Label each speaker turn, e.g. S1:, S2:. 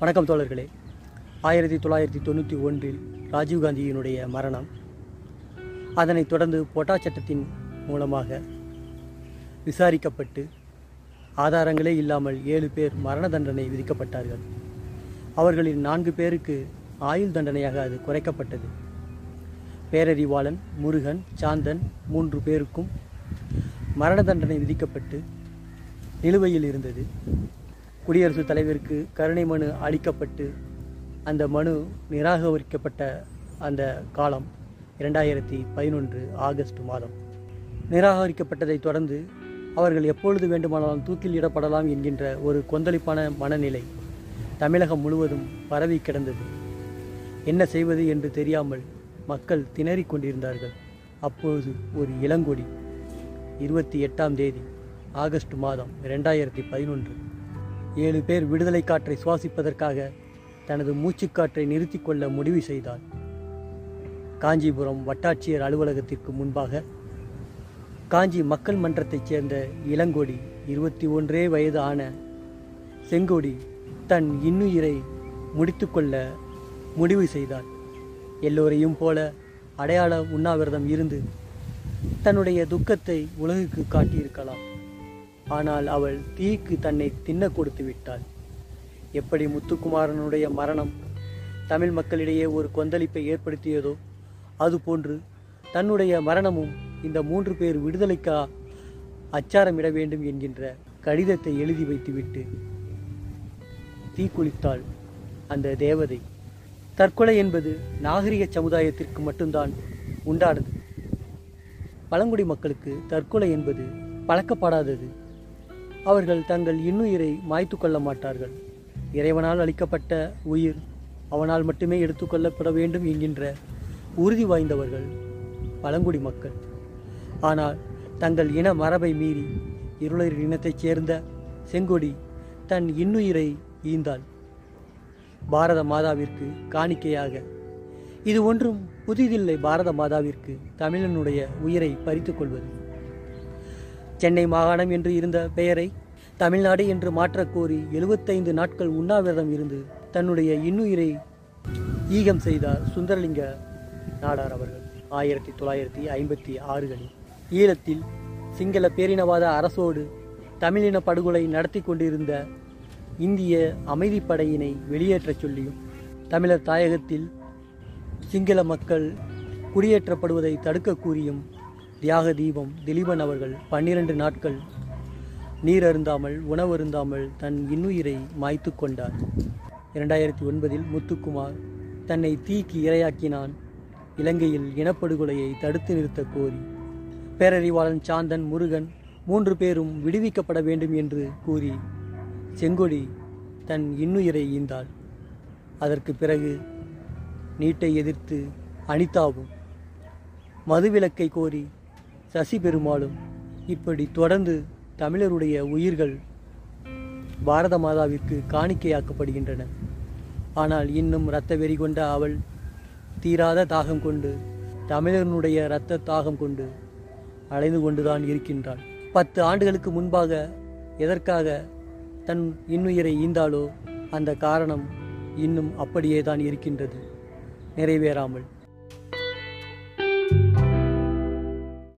S1: வணக்கம் தோழர்களே. ஆயிரத்தி தொள்ளாயிரத்தி தொண்ணூற்றி ஒன்றில் ராஜீவ்காந்தியினுடைய மரணம். அதனைத் தொடர்ந்து பொட்டா சட்டத்தின் மூலமாக விசாரிக்கப்பட்டு ஆதாரங்களே இல்லாமல் ஏழு பேர் மரண தண்டனை விதிக்கப்பட்டார்கள். அவர்களில் நான்கு பேருக்கு ஆயுள் தண்டனையாக அது குறைக்கப்பட்டது. பேரறிவாளன் முருகன் சாந்தன் மூன்று பேருக்கும் மரண தண்டனை விதிக்கப்பட்டு நிலுவையில் இருந்தது. குடியரசுத் தலைவருக்கு கருணை மனு அளிக்கப்பட்டு அந்த மனு நிராகரிக்கப்பட்ட அந்த காலம் இரண்டாயிரத்தி பதினொன்று ஆகஸ்ட் மாதம். நிராகரிக்கப்பட்டதைத் தொடர்ந்து அவர்கள் எப்பொழுது வேண்டுமானாலும் தூக்கில் இடப்படலாம் என்கின்ற ஒரு கொந்தளிப்பான மனநிலை தமிழகம் முழுவதும் பரவி கிடந்தது. என்ன செய்வது என்று தெரியாமல் மக்கள் திணறிக் கொண்டிருந்தார்கள். அப்பொழுது ஒரு இளங்கொடி. இருபத்தி எட்டாம் தேதி ஆகஸ்ட் மாதம் இரண்டாயிரத்தி பதினொன்று. ஏழு பேர் விடுதலை காற்றை சுவாசிப்பதற்காக தனது மூச்சுக்காற்றை நிறுத்திக் கொள்ள முடிவு செய்தார். காஞ்சிபுரம் வட்டாட்சியர் அலுவலகத்திற்கு முன்பாக காஞ்சி மக்கள் மன்றத்தைச் சேர்ந்த இளங்கொடி இருபத்தி ஒன்றே வயது ஆன செங்கொடி தன் இன்னுயிரை முடித்துக்கொள்ள முடிவு செய்தார். எல்லோரையும் போல அடையாள உண்ணாவிரதம் இருந்து தன்னுடைய துக்கத்தை உலகுக்கு காட்டியிருக்கலாம். ஆனால் அவள் தீக்கு தன்னை தின்ன கொடுத்து விட்டாள். எப்படி முத்துக்குமாரனுடைய மரணம் தமிழ் மக்களிடையே ஒரு கொந்தளிப்பை ஏற்படுத்தியதோ அதுபோன்று தன்னுடைய மரணமும் இந்த மூன்று பேர் விடுதலைக்கா அச்சாரமிட வேண்டும் என்கின்ற கடிதத்தை எழுதி வைத்துவிட்டு தீக்குளித்தாள் அந்த தேவதை. தற்கொலை என்பது நாகரிக சமுதாயத்திற்கு மட்டும்தான் உண்டானது. பழங்குடி மக்களுக்கு தற்கொலை என்பது பழக்கப்படாதது. அவர்கள் தங்கள் இன்னுயிரை மாய்த்து கொள்ள மாட்டார்கள். இறைவனால் அளிக்கப்பட்ட உயிர் அவனால் மட்டுமே எடுத்துக்கொள்ளப்பட வேண்டும் என்கின்ற உறுதி வாய்ந்தவர்கள் பழங்குடி மக்கள். ஆனால் தங்கள் இன மரபை மீறி இருளர் இனத்தைச் சேர்ந்த செங்கொடி தன் இன்னுயிரை ஈந்தாள். பாரத மாதாவிற்கு காணிக்கையாக இது ஒன்றும் புதிதில்லை பாரத மாதாவிற்கு தமிழனுடைய உயிரை பறித்துக் கொள்வது. சென்னை மாகாணம் என்று இருந்த பெயரை தமிழ்நாடு என்று மாற்றக்கோரி எழுபத்தைந்து நாட்கள் உண்ணாவிரதம் இருந்து தன்னுடைய இன்னுயிரை ஈகம் செய்தார் சுந்தரலிங்க நாடார் அவர்கள் ஆயிரத்தி தொள்ளாயிரத்தி ஐம்பத்தி ஆறுகளில் ஈழத்தில் சிங்கள பேரினவாத அரசோடு தமிழின படுகொலை நடத்தி கொண்டிருந்த இந்திய அமைதிப்படையினை வெளியேற்றச் சொல்லியும் தமிழர் தாயகத்தில் சிங்கள மக்கள் குடியேற்றப்படுவதை தடுக்க கூறியும் தியாக தீபம் திலீபன் அவர்கள் பன்னிரண்டு நாட்கள் நீர் அருந்தாமல் உணவு அருந்தாமல் தன் இன்னுயிரை மாய்த்து கொண்டார். இரண்டாயிரத்தி ஒன்பதில் முத்துக்குமார் தன்னை தீக்கு இரையாக்கினான். இலங்கையில் இனப்படுகொலையை தடுத்து நிறுத்த கோரி. பேரறிவாளன் சாந்தன் முருகன் மூன்று பேரும் விடுவிக்கப்பட வேண்டும் என்று கூறி செங்கொடி தன் இன்னுயிரை ஈந்தாள். அதற்கு பிறகு நீட்டை எதிர்த்து அனிதாவும் மதுவிலக்கை கோரி சசி பெருமாளும் இப்படி தொடர்ந்து தமிழருடைய உயிர்கள் பாரத மாதாவிற்கு காணிக்கையாக்கப்படுகின்றன. ஆனால் இன்னும் இரத்த வெறி கொண்ட அவள் தீராத தாகம் கொண்டு தமிழனுடைய இரத்த தாகம் கொண்டு அலைந்து கொண்டுதான் இருக்கின்றாள். பத்து ஆண்டுகளுக்கு முன்பாக எதற்காக தன் இன்னுயிரை ஈந்தாலோ அந்த காரணம் இன்னும் அப்படியே தான் இருக்கின்றது. நிறைவேறாமல்.